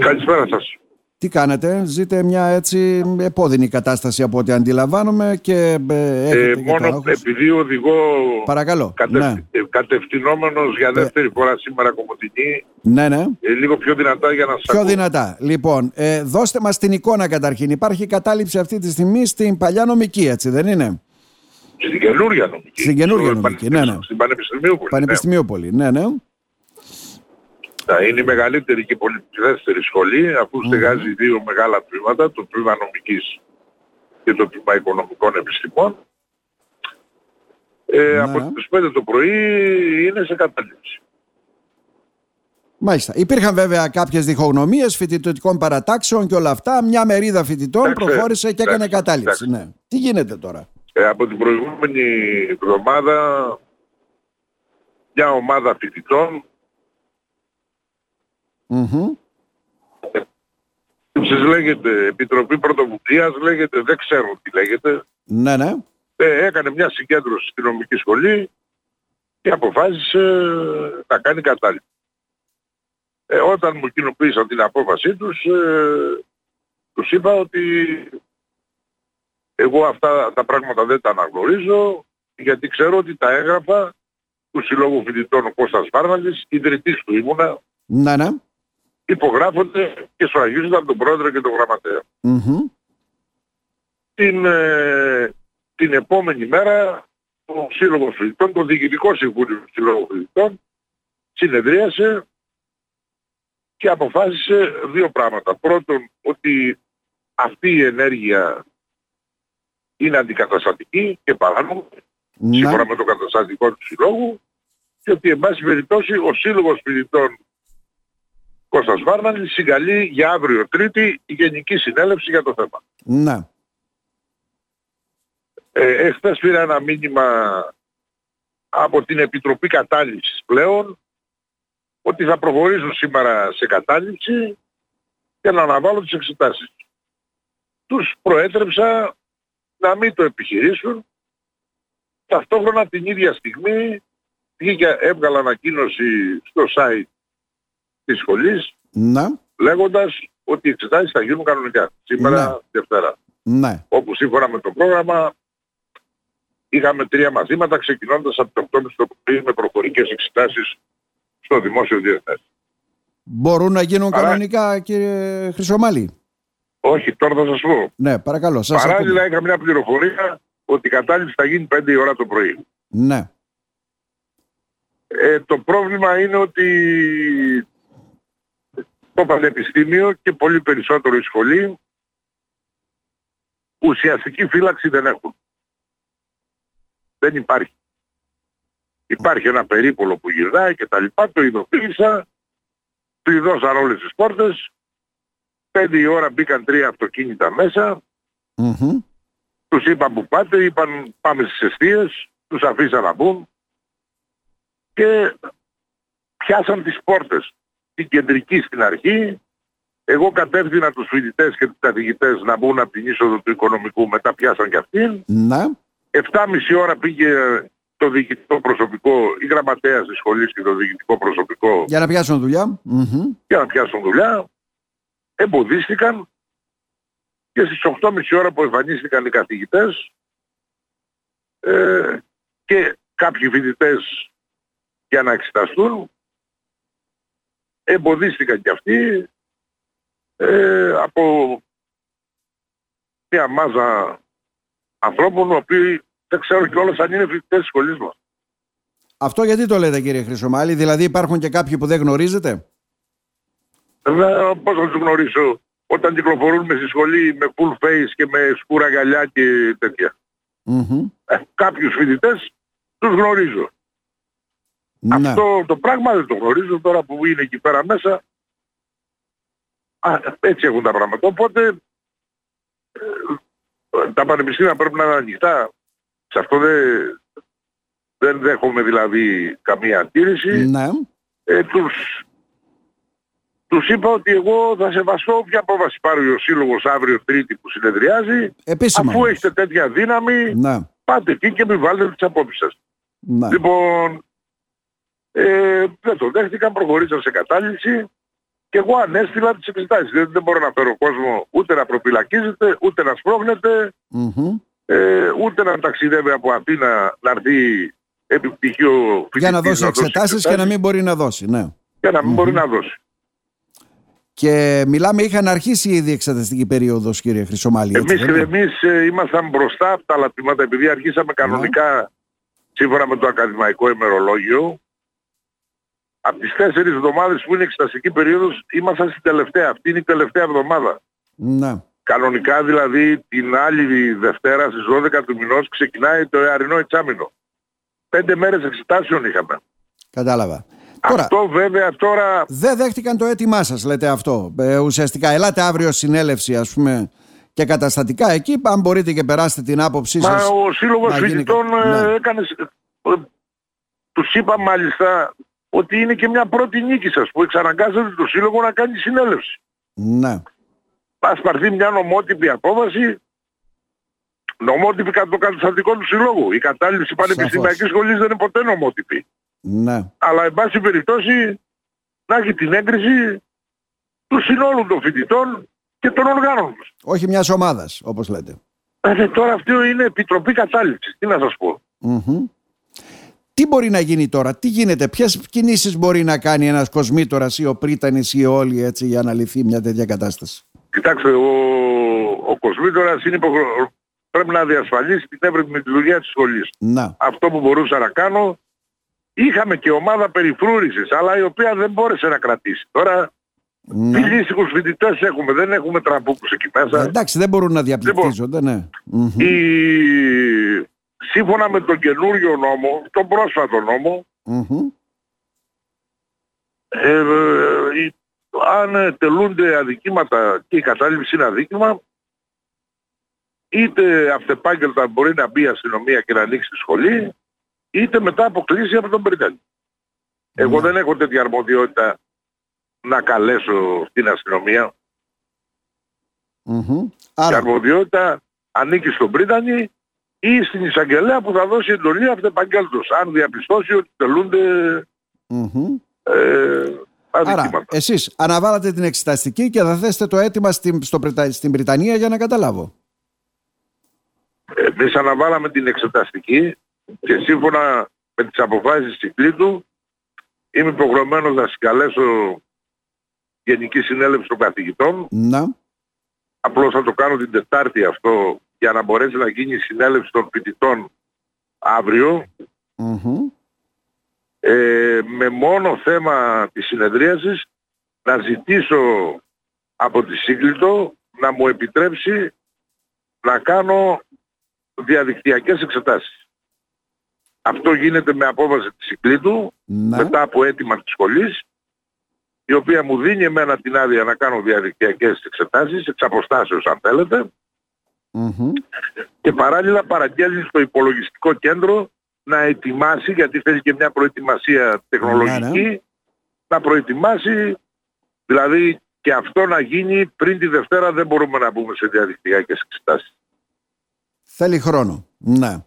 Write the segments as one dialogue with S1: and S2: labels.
S1: Καλησπέρα σας.
S2: Τι κάνετε, ζείτε μια έτσι επώδυνη κατάσταση από ό,τι αντιλαμβάνομαι και ε, έχετε
S1: Ε,
S2: και
S1: μόνος
S2: τροχούς.
S1: επειδή οδηγώ
S2: Παρακαλώ,
S1: κατευ...
S2: ναι.
S1: ε, κατευθυνόμενος για δεύτερη φορά σήμερα κομμωτινή,
S2: Ναι, ναι.
S1: ε, λίγο πιο δυνατά για να σας
S2: Πιο
S1: ακούω.
S2: δυνατά. Λοιπόν, ε, δώστε μας την εικόνα καταρχήν. Υπάρχει κατάληψη αυτή τη στιγμή στην παλιά νομική, έτσι δεν είναι;
S1: Στην καινούργια νομική.
S2: Στην καινούργια
S1: Στο
S2: νομική,
S1: Πανεπιστήμιο-
S2: ναι, ναι.
S1: Στην Πανεπιστημίου Βουλή,
S2: Πανεπιστημίου πολύ. Ναι, ναι.
S1: Ναι. Είναι η μεγαλύτερη και πολυπληθέστερη σχολή αφού στεγάζει δύο μεγάλα τμήματα, το τμήμα νομικής και το τμήμα οικονομικών επιστημών. Ε,
S2: Ναι,
S1: από
S2: ναι.
S1: τις 5 το πρωί είναι σε κατάληψη.
S2: Μάλιστα. Υπήρχαν βέβαια κάποιες διχογνωμίες φοιτητικών παρατάξεων και όλα αυτά. Μια μερίδα φοιτητών
S1: Εντάξει,
S2: προχώρησε και έκανε
S1: εντάξει,
S2: κατάληψη.
S1: εντάξει.
S2: Ναι. Τι γίνεται τώρα;
S1: Ε, από την προηγούμενη εβδομάδα μια ομάδα φοιτητών
S2: Μμμ.
S1: σας λέγεται Επιτροπή Πρωτοβουλίας, λέγεται, δεν ξέρω τι λέγεται,
S2: Ναι, ναι.
S1: ε, έκανε μια συγκέντρωση στη νομική σχολή και αποφάσισε να κάνει κατάληψη. Ε, όταν μου κοινοποίησαν την απόφασή τους, ε, τους είπα ότι εγώ αυτά τα πράγματα δεν τα αναγνωρίζω γιατί ξέρω ότι τα έγραφα του Συλλόγου Φοιτητών ο Κώστας Βάρναλης, ιδρυτής του ήμουνα,
S2: Ναι, ναι.
S1: Υπογράφονται και σφραγίζονται από τον πρόεδρο και τον γραμματέα.
S2: Μμμ.
S1: την, ε, την επόμενη μέρα ο Σύλλογος Φοιτητών, το Διοικητικό Συμβούλιο του Σύλλογου Φοιτητών συνεδρίασε και αποφάσισε δύο πράγματα. Πρώτον, ότι αυτή η ενέργεια είναι αντικαταστατική και παράνομη, σύμφωνα
S2: Ναι.
S1: με το καταστατικό του Συλλόγου, και ότι, εν πάση περιπτώσει, ο Σύλλογος Φοιτητών Κώστας Βάρναλης συγκαλεί για αύριο Τρίτη η Γενική Συνέλευση για το θέμα.
S2: Ναι.
S1: Ε, εχθές πήρα ένα μήνυμα από την Επιτροπή Κατάληψης πλέον ότι θα προχωρήσουν σήμερα σε κατάληψη και να αναβάλουν τις εξετάσεις. Τους προέτρεψα να μην το επιχειρήσουν. Ταυτόχρονα την ίδια στιγμή βγήκε, έβγαλα ανακοίνωση στο site της σχολής
S2: Ναι.
S1: λέγοντας ότι οι εξετάσεις θα γίνουν κανονικά. Σήμερα
S2: Ναι.
S1: Δευτέρα
S2: Ναι.
S1: όπου σύμφωνα με το πρόγραμμα είχαμε τρία μαθήματα ξεκινώντας από το 8.30 το πρωί με προφορικές εξετάσεις στο δημόσιο διεθνές.
S2: Μπορούν να γίνουν
S1: Παρά-
S2: κανονικά, κύριε Χρυσομάλη;
S1: Όχι, τώρα θα σας πω.
S2: Ναι, παρακαλώ. Σας
S1: Παράλληλα
S2: ακούμε.
S1: είχα μια πληροφορία ότι η κατάληψη θα γίνει 5 η ώρα το πρωί.
S2: Ναι.
S1: Ε, το πρόβλημα είναι ότι το πανεπιστήμιο και πολύ περισσότερο η σχολή ουσιαστική φύλαξη δεν έχουν. Δεν υπάρχει. Υπάρχει ένα περίπολο που γυρνάει και τα λοιπά, το ειδοποίησα, του δώσαν όλες τις πόρτες, πέντε η ώρα μπήκαν τρία αυτοκίνητα μέσα,
S2: Μμμ.
S1: τους είπαν που πάτε, είπαν πάμε στις αιστείες, τους αφήσαν να μπουν και πιάσαν τις πόρτες. Την κεντρική στην αρχή, εγώ κατεύθυνα τους φοιτητές και τους καθηγητές να μπουν από την είσοδο του οικονομικού, μετά πιάσαν και αυτήν.
S2: Ναι.
S1: 7,5 ώρα πήγε το διοικητικό προσωπικό, η γραμματέας της σχολής και το διοικητικό προσωπικό
S2: Για να πιάσουν δουλειά. Μμμ.
S1: για να πιάσουν δουλειά. Εμποδίστηκαν και στις 8,5 ώρα που εμφανίστηκαν οι καθηγητές ε, και κάποιοι φοιτητές για να εξεταστούν εμποδίστηκαν κι αυτοί ε, από μια μάζα ανθρώπων οι οποίοι δεν ξέρω κιόλας αν είναι φοιτητές της σχολής μας.
S2: Αυτό γιατί το λέτε κύριε Χρυσομάλη, δηλαδή υπάρχουν και κάποιοι που δεν γνωρίζετε;
S1: Βέβαια, πώς θα τους γνωρίσω όταν κυκλοφορούν με στη σχολή με full face και με σκούρα γυαλιά και τέτοια.
S2: Μμμ.
S1: Ε, κάποιους φοιτητές τους γνωρίζω.
S2: Ναι.
S1: Αυτό το πράγμα δεν το γνωρίζω τώρα που είναι εκεί πέρα μέσα. Α, έτσι έχουν τα πράγματα. Οπότε ε, τα πανεπιστήμια πρέπει να είναι ανοιχτά. Σε αυτό δεν, δεν δέχομαι δηλαδή καμία αντίρρηση.
S2: Ναι.
S1: ε, τους, τους είπα ότι εγώ θα σεβαστώ όποια απόφαση πάρει ο Σύλλογος αύριο Τρίτη που συνεδριάζει.
S2: Επίσημα.
S1: Αφού
S2: όμως.
S1: έχετε τέτοια δύναμη,
S2: Ναι.
S1: πάτε εκεί και μην βάλετε τις απόψεις σας.
S2: Ναι.
S1: Λοιπόν, ε, δεν το δέχτηκαν, προχωρήσαν σε κατάληψη. και εγώ ανέστηλα τις εξετάσεις. Δεν, δεν μπορώ να φέρω κόσμο ούτε να προφυλακίζεται, ούτε να σπρώχνεται, ε, ούτε να ταξιδεύει από Αθήνα να έρθει επί πτυχίο
S2: Για να δώσει εξετάσεις και να μην μπορεί να δώσει, ναι.
S1: Και να μην μπορεί να δώσει.
S2: Και μιλάμε, είχαν αρχίσει ήδη η εξεταστική περίοδος, κύριε Χρυσομάλη.
S1: Εμείς, εμείς ε, ήμασταν μπροστά από τα λατρήματα, επειδή αρχίσαμε κανονικά σύμφωνα με το ακαδημαϊκό ημερολόγιο. Από τις τέσσερις εβδομάδες που είναι εξεταστική περίοδος, ήμασταν στην τελευταία. Αυτή είναι η τελευταία εβδομάδα.
S2: Ναι.
S1: Κανονικά δηλαδή την άλλη Δευτέρα στις 12 του μηνός ξεκινάει το εαρινό εξάμεινο. Πέντε μέρες εξετάσεων είχαμε.
S2: Κατάλαβα.
S1: Αυτό βέβαια τώρα...
S2: Δεν δέχτηκαν το αίτημά σας λέτε αυτό. Ε, ουσιαστικά ελάτε αύριο συνέλευση ας πούμε και καταστατικά εκεί αν μπορείτε και περάσετε την άποψή
S1: Μα
S2: σας.
S1: ο Σύλλογος Φοιτητών
S2: γίνει...
S1: ε,
S2: ναι.
S1: έκανε... Ε, τους είπα μάλιστα ότι είναι και μια πρώτη νίκη σας που εξαναγκάζεται το Σύλλογο να κάνει συνέλευση.
S2: Ναι.
S1: Ας πάρθει μια νομότυπη απόφαση νομότυπη κατά το καταστατικό του Συλλόγου. Η κατάληψη πανεπιστημιακής σχολής δεν είναι ποτέ νομότυπη.
S2: Ναι.
S1: Αλλά εν πάση περιπτώσει να έχει την έγκριση του συνόλου των φοιτητών και των οργάνων τους.
S2: Όχι μιας ομάδας όπως λέτε.
S1: Ε, τώρα αυτό είναι επιτροπή κατάληψης. Τι να σας πω.
S2: mm Τι μπορεί να γίνει τώρα, τι γίνεται, ποιες κινήσεις μπορεί να κάνει ένας κοσμήτορας ή ο πρίτανης ή όλοι έτσι για να λυθεί μια τέτοια κατάσταση;
S1: Κοιτάξτε, ο, ο κοσμήτορας είναι υποχρεω... πρέπει να διασφαλίσει την εύρυθμη λειτουργία της σχολής.
S2: Να.
S1: Αυτό που μπορούσα να κάνω, είχαμε και ομάδα περιφρούρησης, αλλά η οποία δεν μπόρεσε να κρατήσει. Τώρα
S2: Ναι.
S1: φιλήσυχους φοιτητές έχουμε, δεν έχουμε τραμπούκους εκεί μέσα.
S2: Ε, Εντάξει, δεν μπορούν να διαπληκτίζονται, ναι. Μμμ.
S1: Η... Σύμφωνα με τον καινούριο νόμο, τον πρόσφατο νόμο,
S2: Μμμ.
S1: ε, ε, η- αν ε, τελούνται αδικήματα και η κατάληψη είναι αδίκημα, είτε αυτεπάγγελτα μπορεί να μπει η αστυνομία και να ανοίξει τη σχολή, είτε μετά αποκλείσει από τον Πριτάνη. Εγώ
S2: Ναι.
S1: δεν έχω τέτοια αρμοδιότητα να καλέσω την αστυνομία.
S2: Μμμ.
S1: Η
S2: Άρα,
S1: αρμοδιότητα ανήκει στον Πρίτανη ή στην εισαγγελέα που θα δώσει εντολή αυτεπαγγέλτος, αν διαπιστώσει ότι τελούνται
S2: μμμ.
S1: ε,
S2: Άρα,
S1: αδικήματα.
S2: εσείς αναβάλλατε την εξεταστική και θα θέσετε το αίτημα στην, στο, Πριτα- στην Βρυτανία για να καταλάβω.
S1: Εμείς αναβάλαμε την εξεταστική και σύμφωνα με τις αποφάσεις της Κυκλήτου είμαι υποχρεωμένος να συγκαλέσω Γενική Συνέλευση των Καθηγητών.
S2: Να.
S1: Απλώς θα το κάνω την Τετάρτη αυτό για να μπορέσει να γίνει η συνέλευση των φοιτητών αύριο
S2: Μμμ.
S1: ε, με μόνο θέμα της συνεδρίασης να ζητήσω από τη Σύγκλητο να μου επιτρέψει να κάνω διαδικτυακές εξετάσεις. Αυτό γίνεται με απόβαση της Σύγκλητου
S2: Να.
S1: μετά από αίτημα της σχολής η οποία μου δίνει εμένα την άδεια να κάνω διαδικτυακές εξετάσεις εξ αποστάσεως αν θέλετε
S2: Μμμ.
S1: και παράλληλα παραγγέλνεις στο υπολογιστικό κέντρο να ετοιμάσει, γιατί θέλει και μια προετοιμασία τεχνολογική,
S2: Ναι,
S1: να προετοιμάσει, δηλαδή και αυτό να γίνει πριν τη Δευτέρα δεν μπορούμε να μπούμε σε διαδικτυακές εξετάσεις.
S2: Θέλει χρόνο. Ναι.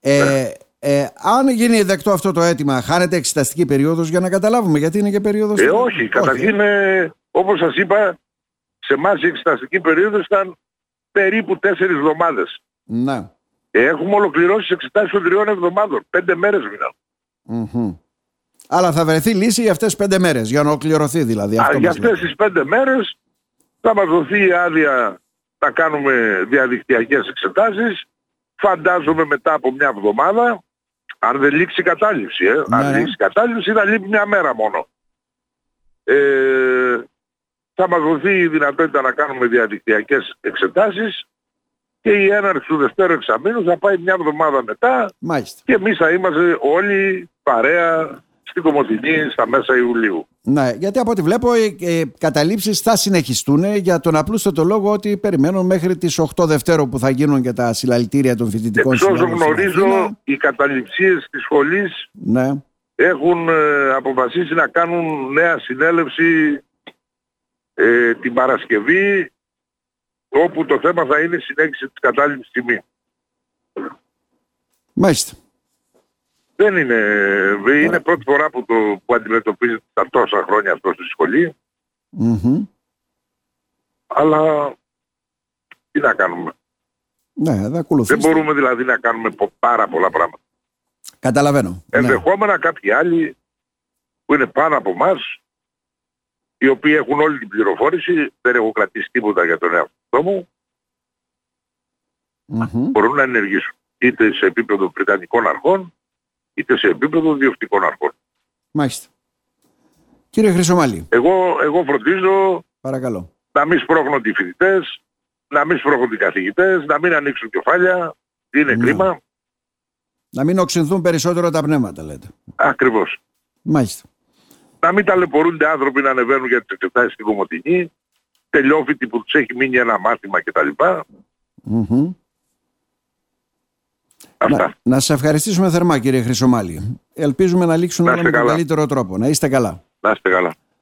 S2: Ε, ε, αν γίνει δεκτό αυτό το αίτημα, χάνεται εξεταστική περίοδος για να καταλάβουμε γιατί είναι και περίοδος...
S1: Ε, όχι, καταρχήν, ε, όπως σας είπα, σε εμάς η εξεταστική περίοδος ήταν περίπου τέσσερις εβδομάδες.
S2: Ναι.
S1: Ε, έχουμε ολοκληρώσει τις εξετάσεις των τριών εβδομάδων. Πέντε μέρες μείναν.
S2: Μμμ. Αλλά θα βρεθεί λύση για αυτές τις πέντε μέρες, για να ολοκληρωθεί δηλαδή.
S1: Α,
S2: Αυτό
S1: για
S2: μας
S1: αυτές
S2: λέτε.
S1: τις πέντε μέρες θα μας δοθεί η άδεια να κάνουμε διαδικτυακές εξετάσεις. Φαντάζομαι μετά από μια εβδομάδα, αν δεν λήξει η κατάληψη, ε,
S2: Ναι,
S1: αν
S2: ναι.
S1: λήξει η κατάληψη θα λείπει μια μέρα μόνο. Ε, θα μας δοθεί η δυνατότητα να κάνουμε διαδικτυακές εξετάσεις και η έναρξη του δευτέρου εξαμήνου θα πάει μια εβδομάδα μετά
S2: Μάλιστα.
S1: και εμείς θα είμαστε όλοι παρέα στην Κομωτινή στα μέσα Ιουλίου.
S2: Ναι, γιατί από ό,τι βλέπω οι ε, καταλήψεις θα συνεχιστούν για τον απλούστατο λόγο ότι περιμένουν μέχρι τις 8 Δευτέρου που θα γίνουν και τα συλλαλητήρια των φοιτητικών
S1: Εξ όσων
S2: συνόδων στην
S1: γνωρίζω,
S2: Αθήνα.
S1: οι καταληψίες της σχολής
S2: Ναι.
S1: έχουν ε, αποφασίσει να κάνουν νέα συνέλευση ε, την Παρασκευή όπου το θέμα θα είναι η συνέχιση της κατάληψης τιμής.
S2: Μάλιστα.
S1: Δεν είναι, είναι πρώτη φορά που, το, που αντιμετωπίζεται τα τόσα χρόνια αυτό στη σχολή.
S2: Μμμ.
S1: Αλλά τι να κάνουμε.
S2: Ναι, δεν
S1: Δεν
S2: ακολουθήστε.
S1: μπορούμε δηλαδή να κάνουμε πο- πάρα πολλά πράγματα.
S2: Καταλαβαίνω. Ναι.
S1: Ενδεχόμενα κάποιοι άλλοι που είναι πάνω από εμά, οι οποίοι έχουν όλη την πληροφόρηση, δεν έχω κρατήσει τίποτα για τον εαυτό μου,
S2: Μμμ.
S1: μπορούν να ενεργήσουν. Είτε σε επίπεδο Βρετανικών αρχών, είτε σε επίπεδο διοκτικών αρχών.
S2: Μάλιστα. Κύριε Χρυσομάλη,
S1: Εγώ, εγώ φροντίζω
S2: παρακαλώ.
S1: να μην σπρώχνονται οι φοιτητές, να μην σπρώχνονται οι καθηγητές, να μην ανοίξουν κεφάλια. Είναι
S2: Ναι.
S1: κρίμα.
S2: Να μην οξυνθούν περισσότερο τα πνεύματα, λέτε.
S1: Ακριβώς.
S2: Μάλιστα.
S1: Να μην ταλαιπωρούνται άνθρωποι να ανεβαίνουν για τις εξετάσεις στην Κομωτινή, τελειόφοιτοι που τους έχει μείνει ένα μάθημα κτλ.
S2: Μμμ.
S1: Αυτά.
S2: Να, να σας ευχαριστήσουμε θερμά κύριε Χρυσομάλη. Ελπίζουμε να λήξουν
S1: Να
S2: όλα
S1: είστε
S2: με τον
S1: καλά.
S2: καλύτερο τρόπο. Να είστε καλά.
S1: Να είστε καλά.